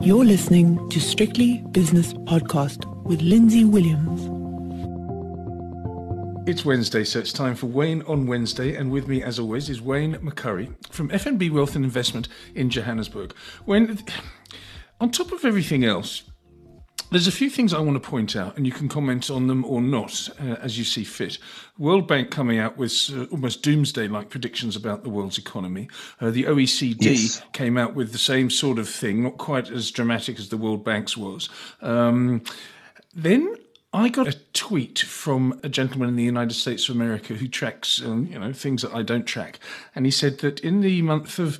You're listening to Strictly Business Podcast with Lindsay Williams. It's Wednesday, so it's time for Wayne on Wednesday, and with me, as always, is Wayne McCurrie from FNB Wealth and Investment in Johannesburg. Wayne, on top of everything else, there's a few things I want to point out, and you can comment on them or not uh, as you see fit. World Bank coming out with uh, almost doomsday-like predictions about the world's economy. Uh, the OECD yes. came out with the same sort of thing, not quite as dramatic as the World Bank's was. Um, then I got a tweet from a gentleman in the United States of America who tracks, um, you know, things that I don't track, and he said that in the month of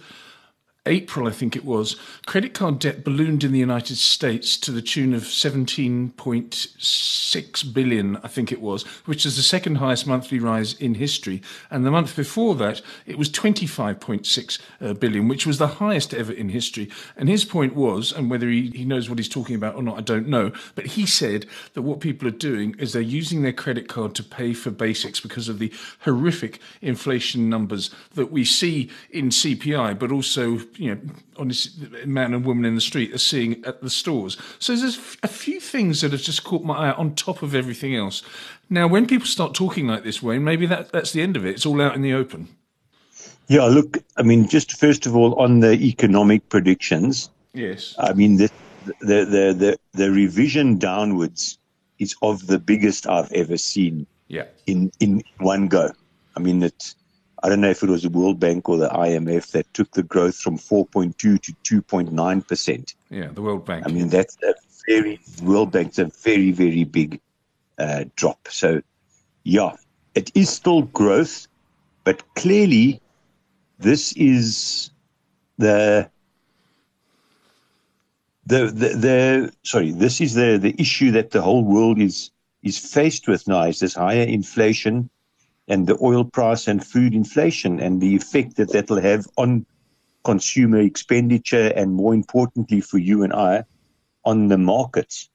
April, I think it was, credit card debt ballooned in the United States to the tune of 17.6 billion, I think it was, which is the second highest monthly rise in history. And the month before that, it was 25.6 uh, which was the highest ever in history. And his point was, and whether he, he knows what he's talking about or not, I don't know, but he said that what people are doing is they're using their credit card to pay for basics because of the horrific inflation numbers that we see in CPI, but also you know, honest man and woman in the street are seeing at the stores. So there's a few things that have just caught my eye on top of everything else. Now, when people start talking like this, Wayne, maybe that, that's the end of it. It's all out in the open. Yeah, look, I mean, just first of all, on the economic predictions. Yes. I mean, the, the, the, the, the revision downwards is of the biggest I've ever seen yeah. in, in one go. I mean, it's I don't know if it was the World Bank or the IMF that took the growth from 4.2 to 2.9 percent. Yeah, the World Bank. I mean, that's a very World Bank's a very very big uh, drop. So, yeah, it is still growth, but clearly, this is the the, the, the sorry, this is the, the issue that the whole world is is faced with now is this higher inflation and the oil price and food inflation and the effect that that'll have on consumer expenditure and more importantly for you and I on the markets.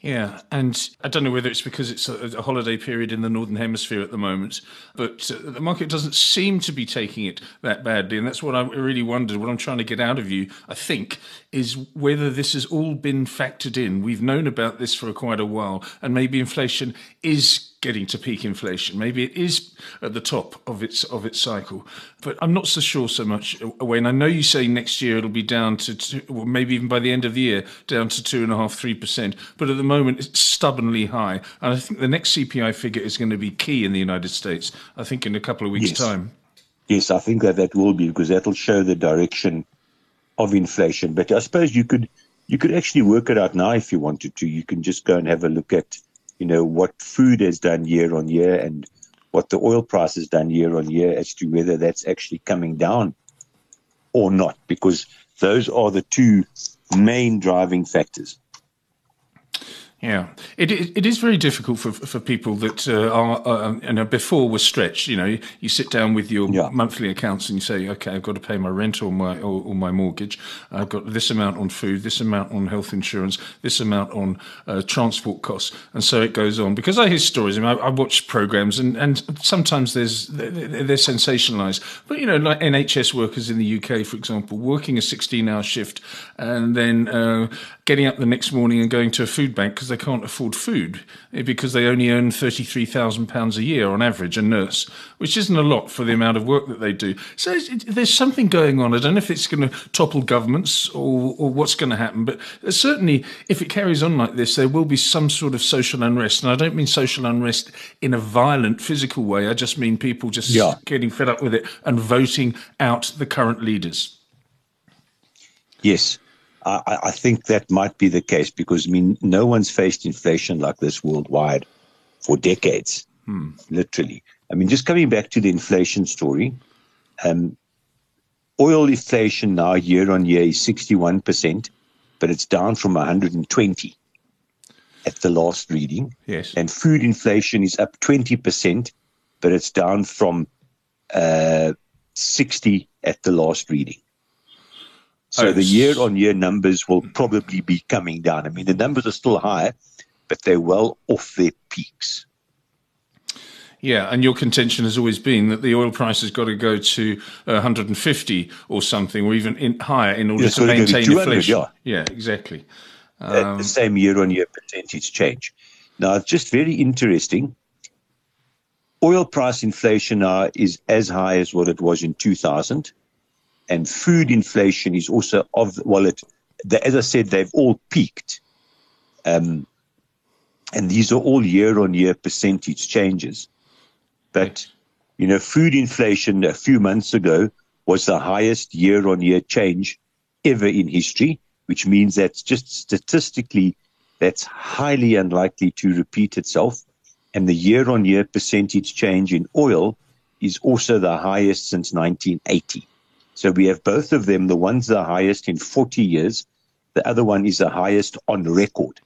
Yeah, and I don't know whether it's because it's a, holiday period in the northern hemisphere at the moment, but uh, the market doesn't seem to be taking it that badly, and that's what I really wondered. What I'm trying to get out of you, I think, is whether this has all been factored in. We've known about this for quite a while, and maybe inflation is getting to peak inflation. Maybe it is at the top of its of its cycle, but I'm not so sure so much. Uh, Wayne, I know you say next year it'll be down to two, well, maybe even by the end of the year down to two and a half, three percent. But at the moment, it's stubbornly high, and I think the next CPI figure is going to be key in the United States. I think in a couple of weeks' yes. time. Yes, I think that that will be because that'll show the direction of inflation. But I suppose you could you could actually work it out now if you wanted to. You can just go and have a look at you know, what food has done year on year and what the oil price has done year on year as to whether that's actually coming down or not, because those are the two main driving factors. Yeah, it, it, it is very difficult for for people that uh, are uh, you know before were stretched. You know, you, you sit down with your yeah. monthly accounts and you say, okay, I've got to pay my rent or my or, or, my mortgage. I've got this amount on food, this amount on health insurance, this amount on uh, transport costs, and so it goes on. Because I hear stories, I, mean, I, I watch programs, and, and sometimes there's they're, they're sensationalised. But you know, like NHS workers in the UK, for example, working a 16-hour shift and then uh, getting up the next morning and going to a food bank because they can't afford food eh, because they only earn £33,000 a year on average, a nurse, which isn't a lot for the amount of work that they do. So there's something going on. I don't know if it's going to topple governments or, or what's going to happen, but certainly if it carries on like this, there will be some sort of social unrest. And I don't mean social unrest in a violent physical way. I just mean people just yeah. getting fed up with it and voting out the current leaders. Yes. I, I think that might be the case because I mean, no one's faced inflation like this worldwide for decades, hmm. literally. I mean, just coming back to the inflation story, um, oil inflation now year on year is 61%, but it's down from 120 at the last reading. Yes. And food inflation is up 20%, but it's down from uh, 60 at the last reading. So the year on year numbers will probably be coming down. I mean, the numbers are still high, but they're well off their peaks. Yeah, and your contention has always been that the oil price has got to go to uh, 150 or something, or even in, higher, in order to maintain inflation. Yeah, yeah exactly. Um, the same year-on-year percentage change. Now, it's just very interesting. Oil price inflation now is as high as what it was in 2000, and food inflation is also of well. The, as I said, they've all peaked. Um, and these are all year-on-year percentage changes. But, you know, food inflation a few months ago was the highest year on year change ever in history, which means that just statistically, that's highly unlikely to repeat itself. And the year on year percentage change in oil is also the highest since 1980. So we have both of them. The one's the highest in 40 years. The other one is the highest on record.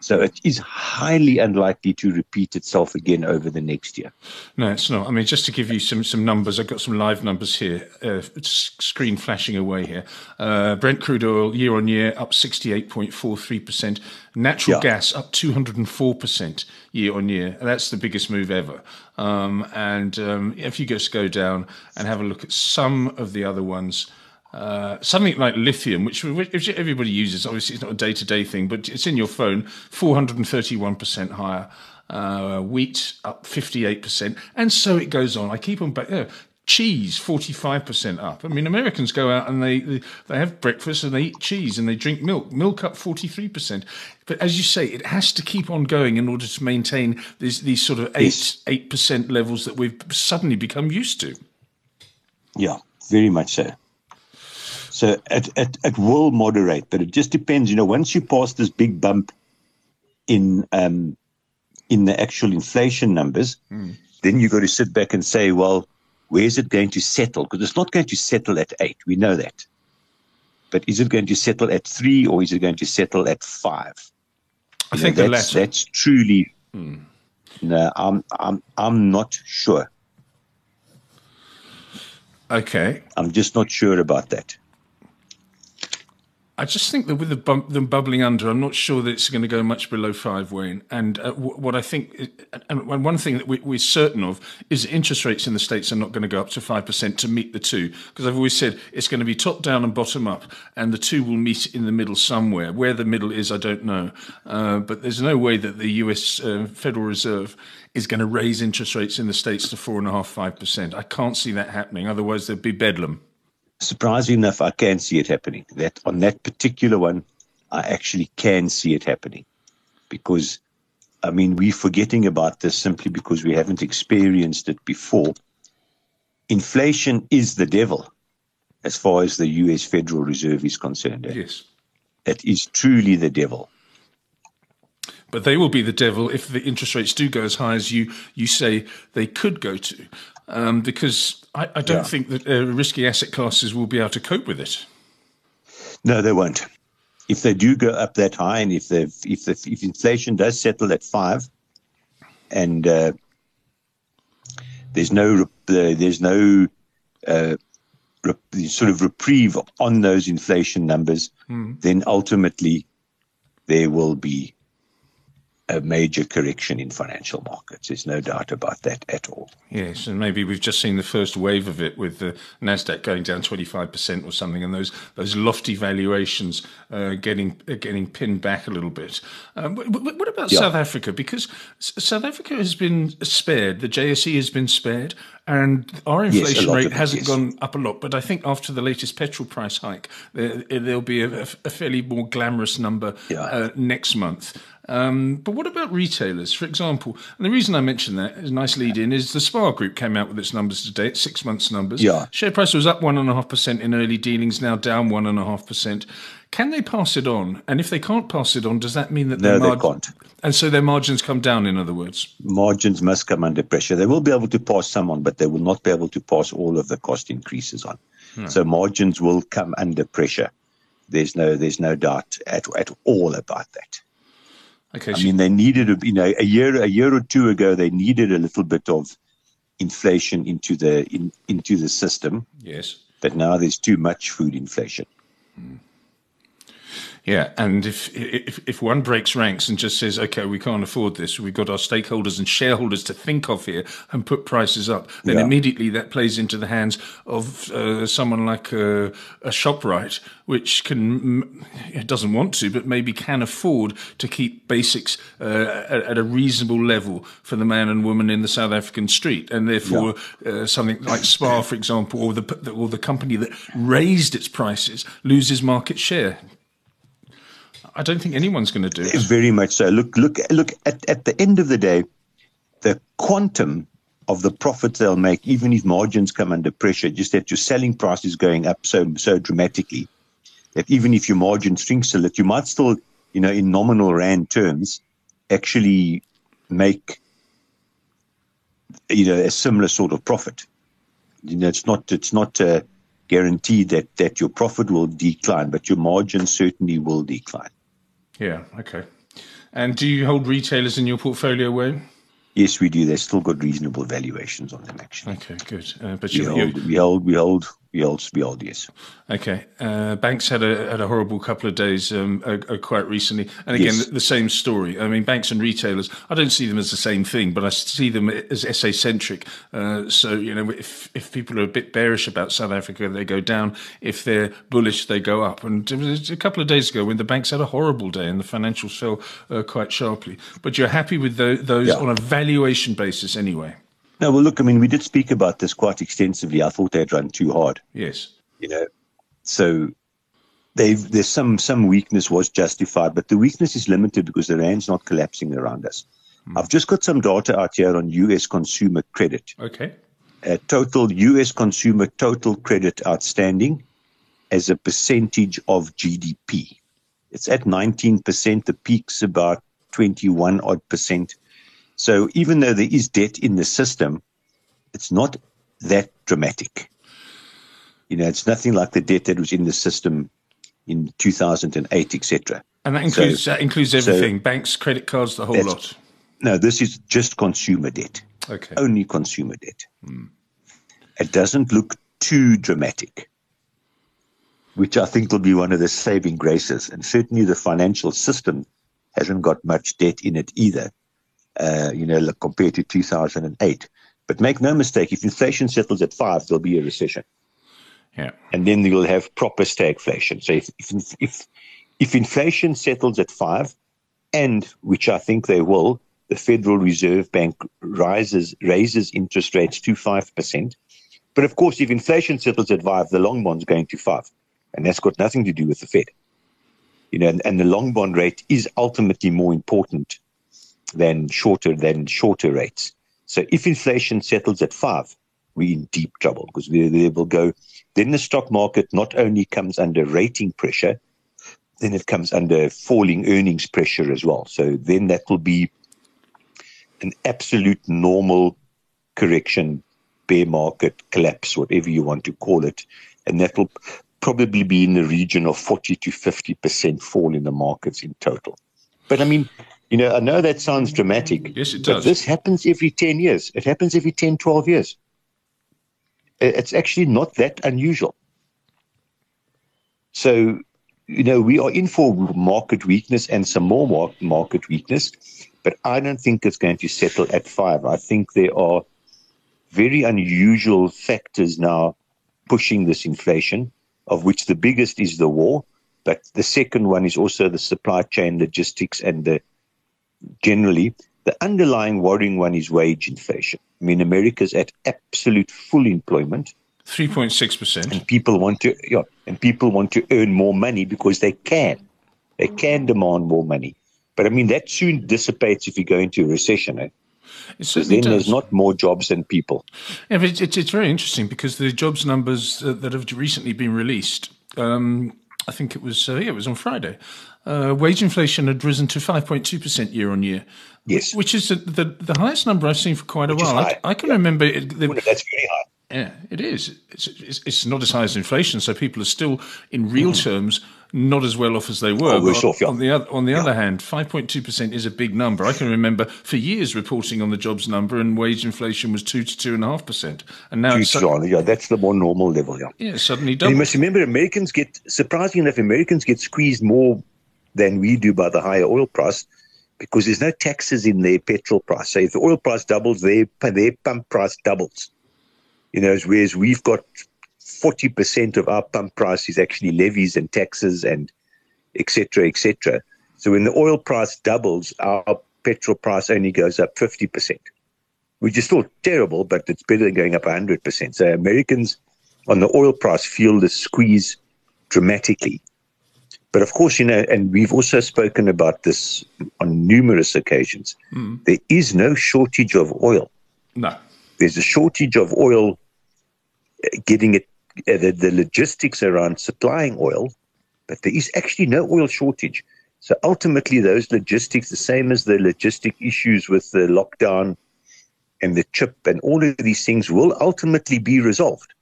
So it is highly unlikely to repeat itself again over the next year. No, it's not. I mean, just to give you some some numbers, I've got some live numbers here. Uh, screen flashing away here. Uh, Brent crude oil year on year up 68.43 percent. Natural yeah. gas up 204 percent year on year. That's the biggest move ever. Um, and um, if you just go down and have a look at some of the other ones. Uh, something like lithium, which, which everybody uses, obviously it's not a day to day thing, but it's in your phone, 431% higher. Uh, wheat up 58%, and so it goes on. I keep on back. Cheese 45% up. I mean, Americans go out and they, they have breakfast and they eat cheese and they drink milk. Milk up 43%. But as you say, it has to keep on going in order to maintain these, these sort of 8, yes. 8% levels that we've suddenly become used to. Yeah, very much so. So it, it, it will moderate, but it just depends. You know, once you pass this big bump in um, in the actual inflation numbers, mm. then you've got to sit back and say, well, where's it going to settle? Because it's not going to settle at eight. We know that. But is it going to settle at three or is it going to settle at five? I you think know, that's. That's truly. Mm. No, I'm I'm I'm not sure. Okay. I'm just not sure about that. I just think that with the bump, them bubbling under, I'm not sure that it's going to go much below five, Wayne. And uh, w- what I think, and one thing that we, are certain of is that interest rates in the States are not going to go up to 5% to meet the two. Because I've always said it's going to be top down and bottom up, and the two will meet in the middle somewhere. Where the middle is, I don't know. Uh, but there's no way that the US uh, Federal Reserve is going to raise interest rates in the States to 4.5%, 5%. I can't see that happening. Otherwise, there'd be bedlam surprisingly enough, I can see it happening. That on that particular one, I actually can see it happening because, I mean, we're forgetting about this simply because we haven't experienced it before. Inflation is the devil as far as the US Federal Reserve is concerned. Yes. That is truly the devil. But they will be the devil if the interest rates do go as high as you, you say they could go to um, because I, I don't yeah. think that uh, risky asset classes will be able to cope with it. No, they won't. If they do go up that high, and if if the, if inflation does settle at five, and uh, there's no uh, there's no uh, sort of reprieve on those inflation numbers, mm. then ultimately there will be a major correction in financial markets. There's no doubt about that at all. Yes, and maybe we've just seen the first wave of it with the Nasdaq going down 25% or something, and those those lofty valuations uh, getting uh, getting pinned back a little bit. Um, what about yeah. South Africa? Because South Africa has been spared. The JSE has been spared, and our inflation yes, rate hasn't yes. gone up a lot. But I think after the latest petrol price hike, there, will be a, a, fairly more glamorous number yeah. uh, next month. Um, but what about retailers, for example? And the reason I mention that, is a nice lead in, is the SPAR Group came out with its numbers today, its six months numbers. Yeah. Share price was up 1.5% in early dealings, now down 1.5%. Can they pass it on? And if they can't pass it on, does that mean that no, they can't? And so their margins come down, in other words? Margins must come under pressure. They will be able to pass some on, but they will not be able to pass all of the cost increases on. Hmm. So margins will come under pressure. There's no, there's no doubt at, at all about that. Okay. I so mean, they needed, a, you know, a year, a year or two ago, they needed a little bit of inflation into the in, into the system. Yes. But now there's too much food inflation. Hmm. Yeah, and if, if if one breaks ranks and just says, "Okay, we can't afford this. We've got our stakeholders and shareholders to think of here," and put prices up, then yeah. immediately that plays into the hands of uh, someone like a, a Shoprite, which can it doesn't want to, but maybe can afford to keep basics uh, at, at, a reasonable level for the man and woman in the South African street, and therefore yeah. uh, something like Spar, for example, or the or the company that raised its prices loses market share. I don't think anyone's going to do it. Very much so. Look, look, look. At, at the end of the day, the quantum of the profits they'll make, even if margins come under pressure, just that your selling price is going up so so dramatically, that even if your margin shrinks a little, you might still, you know, in nominal rand terms, actually make, you know, a similar sort of profit. You know, it's not it's not uh, guaranteed that that your profit will decline, but your margin certainly will decline. Yeah. Okay. And do you hold retailers in your portfolio, Wayne? Yes, we do. They've still got reasonable valuations on them, actually. Okay, good. Uh, but we, you, hold, we hold, we hold we all, we all yes. Okay. Uh, banks had a had a horrible couple of days um, uh, uh, quite recently, and again yes. the, the, same story. I mean, banks and retailers. I don't see them as the same thing, but I see them as SA centric. Uh, so you know, if if people are a bit bearish about South Africa, they go down. If they're bullish, they go up. And it was a couple of days ago when the banks had a horrible day and the financials fell uh, quite sharply. But you're happy with the, those yeah. on a valuation basis anyway. No, well, look, I mean, we did speak about this quite extensively. I thought they'd run too hard. Yes. You know, so they've, there's some some weakness was justified, but the weakness is limited because the rand's not collapsing around us. Mm. I've just got some data out here on U.S. consumer credit. Okay. Uh, total U.S. consumer total credit outstanding as a percentage of GDP. It's at 19%. The peak's about 21 odd percent. So even though there is debt in the system, it's not that dramatic. You know, it's nothing like the debt that was in the system in 2008, etc. And that includes so, that includes everything: so banks, credit cards, the whole lot. No, this is just consumer debt. Okay. Only consumer debt. Hmm. It doesn't look too dramatic, which I think will be one of the saving graces. And certainly the financial system hasn't got much debt in it either uh, you know, compared to 2008. But make no mistake, if inflation settles at five, there'll be a recession. Yeah. And then you'll have proper stagflation. So if, if, if, if inflation settles at five, and which I think they will, the Federal Reserve Bank rises raises interest rates to five percent. But of course, if inflation settles at five, the long bond's going to five, and that's got nothing to do with the Fed. You know, and, and the long bond rate is ultimately more important than shorter than shorter rates. So if inflation settles at five, we're in deep trouble because we, we will go. Then the stock market not only comes under rating pressure, then it comes under falling earnings pressure as well. So then that will be an absolute normal correction, bear market collapse, whatever you want to call it, and that will probably be in the region of 40 to 50 percent fall in the markets in total. But I mean, you know, I know that sounds dramatic. Yes, it does. But this happens every 10 years. It happens every 10, 12 years. It's actually not that unusual. So, you know, we are in for market weakness and some more market weakness, but I don't think it's going to settle at five. I think there are very unusual factors now pushing this inflation, of which the biggest is the war. But the second one is also the supply chain logistics and the generally, the underlying worrying one is wage inflation. I mean, America's at absolute full employment. 3.6%. And people want to, yeah, and people want to earn more money because they can. They can demand more money. But I mean, that soon dissipates if you go into a recession. Eh? Because then does. there's not more jobs than people. Yeah, but it's, it's very interesting because the jobs numbers that have recently been released, um, I think it was, uh, yeah, it was on Friday uh, wage inflation had risen to 5.2% year on year. Yes. Which is the, the, the, highest number I've seen for quite a while. I, I, can yeah. remember. It, the, that's very high. Yeah, it is. It's, it's, it's, not as high as inflation, so people are still, in real mm. terms, not as well off as they were. Oh, off, yeah. On the, other, on the yeah. other hand, 5.2% is a big number. I can remember for years reporting on the jobs number and wage inflation was 2 to 2.5%. And now it's. Su- yeah, that's the more normal level, yeah. Yeah, suddenly double. you must remember, Americans get, surprisingly enough, Americans get squeezed more than we do by the higher oil price because there's no taxes in their petrol price. So if the oil price doubles, their, their pump price doubles. You know, as whereas we've got 40% of our pump price is actually levies and taxes and etc. etc. So when the oil price doubles, our petrol price only goes up 50%, which is still terrible, but it's better than going up 100%. So Americans on the oil price feel the squeeze dramatically. But of course, you know, and we've also spoken about this on numerous occasions. Mm. There is no shortage of oil. No. There's a shortage of oil uh, getting it, the, the logistics around supplying oil, but there is actually no oil shortage. So ultimately, those logistics, the same as the logistic issues with the lockdown and the chip and all of these things, will ultimately be resolved.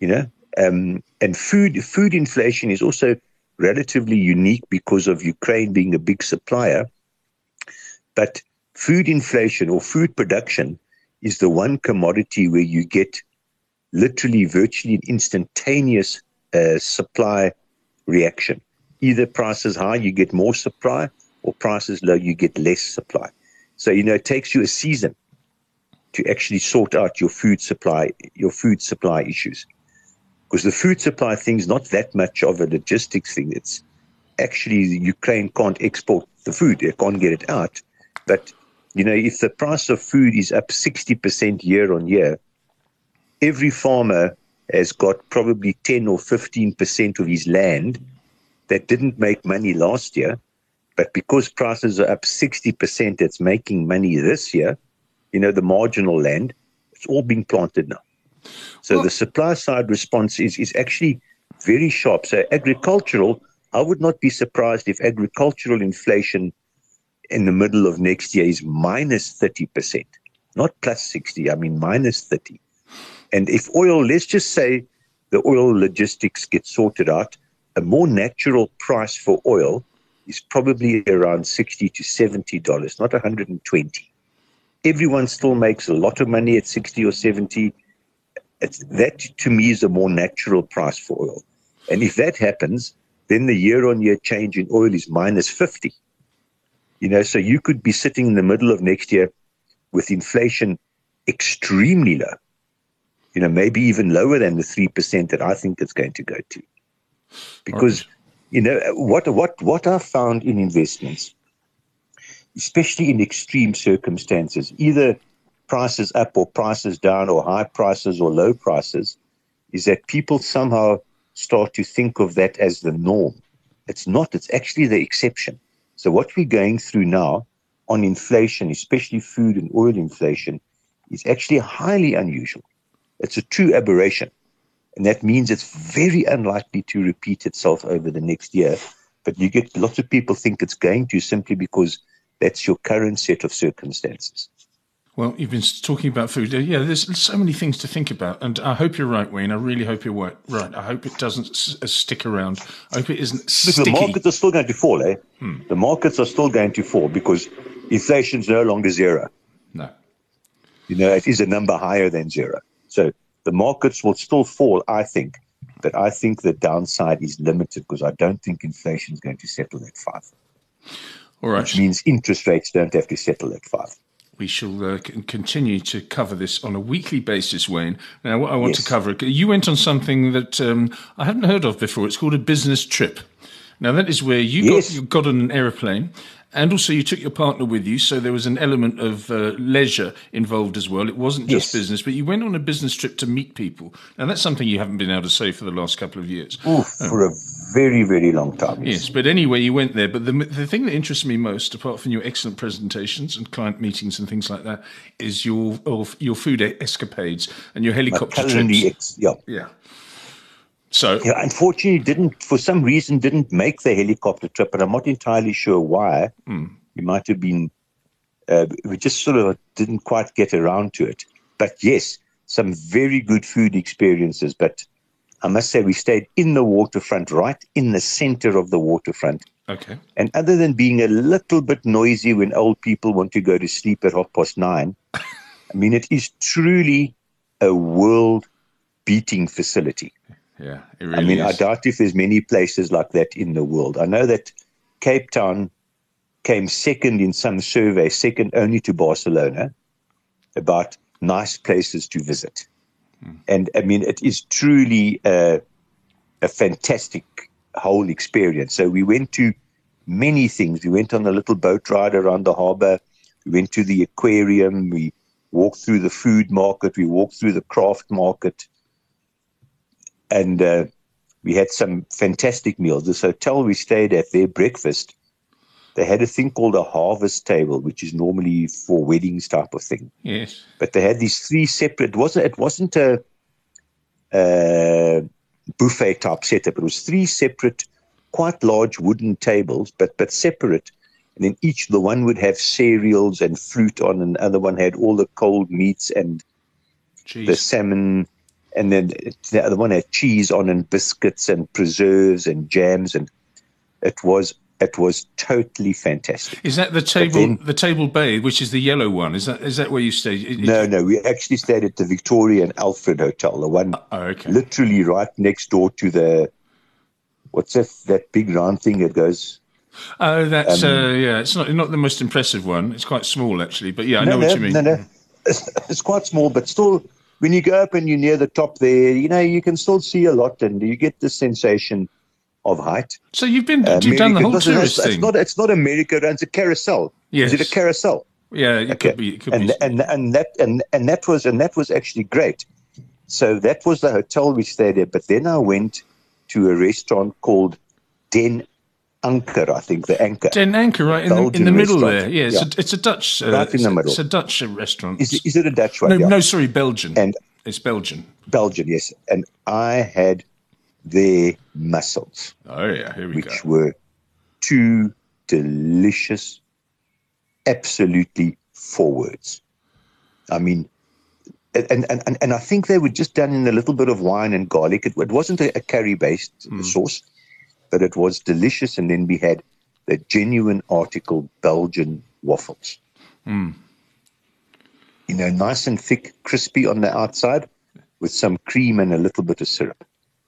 You know, um, and food food inflation is also relatively unique because of Ukraine being a big supplier. But food inflation or food production is the one commodity where you get literally virtually an instantaneous uh, supply reaction. Either prices high, you get more supply, or prices low, you get less supply. So you know it takes you a season to actually sort out your food supply, your food supply issues because the food supply thing is not that much of a logistics thing. It's actually Ukraine can't export the food; they can't get it out. But you know, if the price of food is up sixty percent year on year, every farmer has got probably ten or fifteen percent of his land that didn't make money last year, but because prices are up sixty percent, it's making money this year. You know, the marginal land, it's all being planted now. So well, the supply side response is, is actually very sharp. So agricultural, I would not be surprised if agricultural inflation in the middle of next year is minus 30%, not plus 60, I mean minus 30. And if oil, let's just say the oil logistics get sorted out, a more natural price for oil is probably around 60 to 70 dollars, not 120. Everyone still makes a lot of money at 60 or 70 it's, that to me is a more natural price for oil. And if that happens, then the year on year change in oil is minus 50. You know, so you could be sitting in the middle of next year with inflation extremely low, you know, maybe even lower than the 3% that I think it's going to go to. Because, right. you know, what, what, what I've found in investments, especially in extreme circumstances, either prices up or prices down or high prices or low prices is that people somehow start to think of that as the norm. It's not, it's actually the exception. So, what we're going through now on inflation, especially food and oil inflation, is actually highly unusual. It's a true aberration. And that means it's very unlikely to repeat itself over the next year. But you get lots of people think it's going to simply because that's your current set of circumstances. Well, you've been talking about food. Yeah, there's so many things to think about, and I hope you're right, Wayne. I really hope you're right. I hope it doesn't s- uh, stick around. I hope it isn't sticky. the markets are still going to fall, eh? Hmm. The markets are still going to fall because inflation's no longer zero. No. You know, it is a number higher than zero. So the markets will still fall, I think, but I think the downside is limited because I don't think inflation is going to settle at five. All right. Which means interest rates don't have to settle at five we shall uh, continue to cover this on a weekly basis, Wayne. Now, what I want yes. to cover, you went on something that um, I hadn't heard of before. It's called a business trip. Now, that is where you, yes. got, you got on an aeroplane and also, you took your partner with you, so there was an element of uh, leisure involved as well. It wasn't just yes. business, but you went on a business trip to meet people. And that's something you haven't been able to say for the last couple of years. Ooh, for a very, very long time. Yes. yes, but anyway, you went there. But the, the thing that interests me most, apart from your excellent presentations and client meetings and things like that, is your your food escapades and your helicopter trips. Ex- yeah. Yeah. So, yeah, unfortunately, didn't for some reason didn't make the helicopter trip, but I'm not entirely sure why. Mm. We might have been, uh, we just sort of didn't quite get around to it. But yes, some very good food experiences. But I must say we stayed in the waterfront, right in the center of the waterfront. Okay. And other than being a little bit noisy when old people want to go to sleep at half past nine, I mean, it is truly a world beating facility. Yeah, it really I mean, is. I doubt if there's many places like that in the world. I know that Cape Town came second in some survey, second only to Barcelona, about nice places to visit. Hmm. And I mean, it is truly a, a fantastic whole experience. So we went to many things. We went on a little boat ride around the harbor. We went to the aquarium. We walked through the food market. We walked through the craft market. And uh, we had some fantastic meals. This hotel we stayed at, their breakfast, they had a thing called a harvest table, which is normally for weddings type of thing. Yes. But they had these three separate. It wasn't it wasn't a, a buffet type setup. It was three separate, quite large wooden tables, but but separate. And then each the one would have cereals and fruit on, and the other one had all the cold meats and Jeez. the salmon, and then the other one had cheese on and biscuits and preserves and jams, and it was it was totally fantastic. Is that the table then, the table bay, which is the yellow one? Is that is that where you stayed? It, no, no, we actually stayed at the Victoria and Alfred Hotel, the one oh, okay. literally right next door to the what's that that big round thing that goes. Oh, that's um, uh, yeah. It's not not the most impressive one. It's quite small actually, but yeah, I no, know no, what you mean. No, no, it's, it's quite small, but still, when you go up and you're near the top there, you know, you can still see a lot, and you get the sensation of height. So you've been uh, you've done the whole tourist it's, thing. It's not it's not a merry-go-round, it's a carousel. Yes. Is it a carousel? Yeah, it okay. could be. It could and, be. and and that and and that was and that was actually great. So that was the hotel we stayed at. But then I went to a restaurant called Den Anker, I think the Anchor. Den Anker, right in the, in the middle there. Yeah, it's, yeah. A, it's a Dutch. Uh, right in the middle. It's a Dutch restaurant. Is, is it a Dutch one? No, yeah. no, sorry, Belgian. And it's Belgian. Belgian, yes. And I had their mussels. Oh yeah, here we which go. Which were two delicious, absolutely forwards. I mean, and, and, and I think they were just done in a little bit of wine and garlic. It, it wasn't a, a curry based mm. sauce, but it was delicious. And then we had the genuine article Belgian waffles. Mm. You know, nice and thick, crispy on the outside with some cream and a little bit of syrup.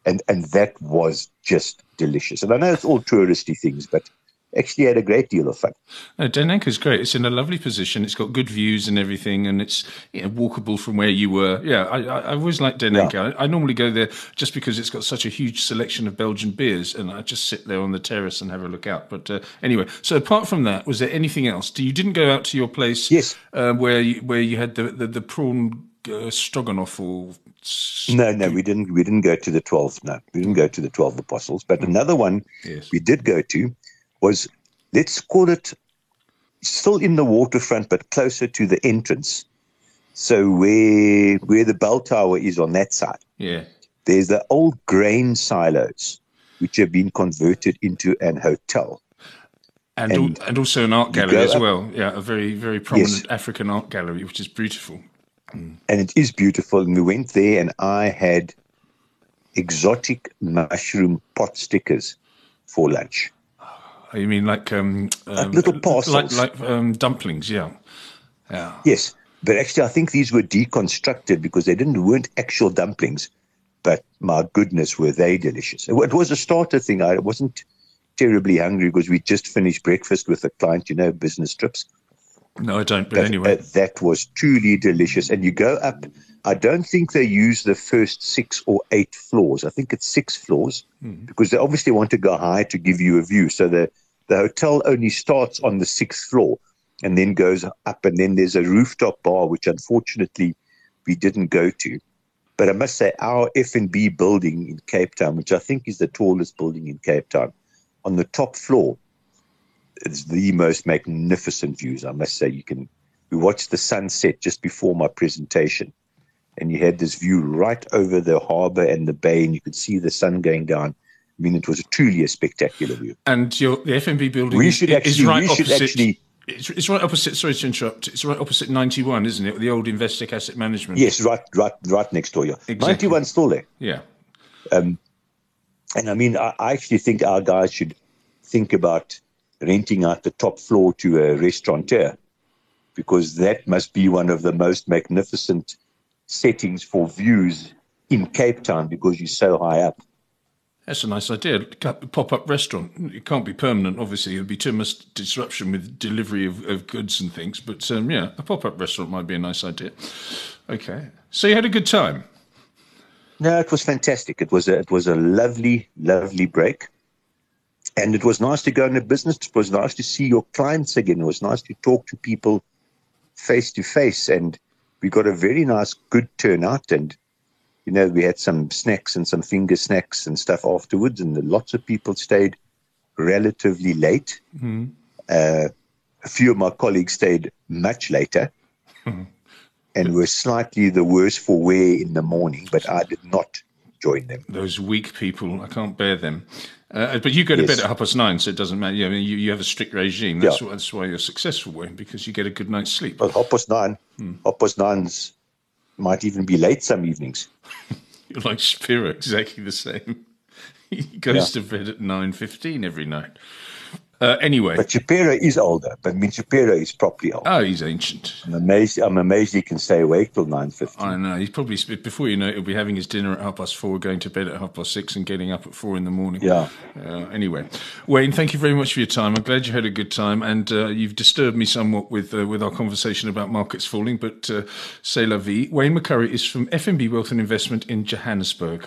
And, and that was just delicious. And I know it's all touristy things, but actually had a great deal of fun. No, Anker's great. It's in a lovely position. It's got good views and everything, and it's you know, walkable from where you were. Yeah, I, I, I always like Den Yeah. I, I, normally go there just because it's got such a huge selection of Belgian beers, and I just sit there on the terrace and have a look out. But uh, anyway, so apart from that, was there anything else? Do you didn't go out to your place? Yes, uh, where you, where you had the the, the prawn uh, stroganoff or no, no, we didn't. We didn't go to the twelve. No, we didn't go to the twelve apostles. But another one yes. we did go to was let's call it still in the waterfront, but closer to the entrance. So where where the bell tower is on that side, yeah, there's the old grain silos which have been converted into an hotel. And, and, and also an art gallery as well. Yeah, a very, very prominent yes. African art gallery, which is beautiful. Mm. And it is beautiful. And we went there, and I had exotic mushroom pot stickers for lunch. You mean like, um, um little parcels, like, like um, dumplings? Yeah, yeah. Yes, but actually, I think these were deconstructed because they didn't weren't actual dumplings. But my goodness, were they delicious! It was a starter thing. I wasn't terribly hungry because we just finished breakfast with a client, you know, business trips. No, I don't. But, but anyway, uh, that was truly delicious. And you go up. I don't think they use the first six or eight floors. I think it's six floors mm. because they obviously want to go high to give you a view. So the the hotel only starts on the sixth floor and then goes up. And then there's a rooftop bar, which unfortunately we didn't go to. But I must say, our FNB building in Cape Town, which I think is the tallest building in Cape Town, on the top floor it's the most magnificent views. I must say, you can. We watched the sunset just before my presentation, and you had this view right over the harbour and the bay, and you could see the sun going down. I mean, it was truly a spectacular view. And your the FNB building we should is, actually, is right opposite. Actually, it's, it's right opposite. Sorry to interrupt. It's right opposite Ninety One, isn't it? The old Investec Asset Management. Yes, right, right, right next door. Yeah, exactly. Ninety One still there. Yeah. Um, and I mean, I, I actually think our guys should think about renting out the top floor to a restaurateur because that must be one of the most magnificent settings for views in Cape Town because you're so high up. That's a nice idea. A pop up restaurant. It can't be permanent, obviously. There'd be too much disruption with delivery of, of goods and things. But um, yeah, a pop up restaurant might be a nice idea. Okay. So you had a good time? No, it was fantastic. It was a, it was a lovely, lovely break. And it was nice to go into business. It was nice to see your clients again. It was nice to talk to people face to face. And we got a very nice, good turnout. And you know, we had some snacks and some finger snacks and stuff afterwards, and lots of people stayed relatively late. Mm-hmm. Uh, a few of my colleagues stayed much later mm-hmm. and were slightly the worse for wear in the morning, but I did not join them. Those weak people, I can't bear them. Uh, but you go to yes. bed at half past nine, so it doesn't matter. You, you, you have a strict regime. That's, yeah. why, that's why you're successful, Wayne, because you get a good night's sleep. Well, half past nine, hmm. half past nine's might even be late some evenings. You're like Shapiro, exactly the same. He goes yeah. to bed at nine fifteen every night. Uh, anyway, but Shapiro is older. But I mean, Shapiro is properly old. Oh, he's ancient. I'm amazed. I'm amazed he can stay awake till nine fifteen. I know. He's probably before you know it, he'll be having his dinner at half past four, going to bed at half past six, and getting up at four in the morning. Yeah. Uh, anyway, Wayne, thank you very much for your time. I'm glad you had a good time, and uh, you've disturbed me somewhat with uh, with our conversation about markets falling. But uh, c'est la vie. Wayne McCurrie is from FNB Wealth and Investment in Johannesburg.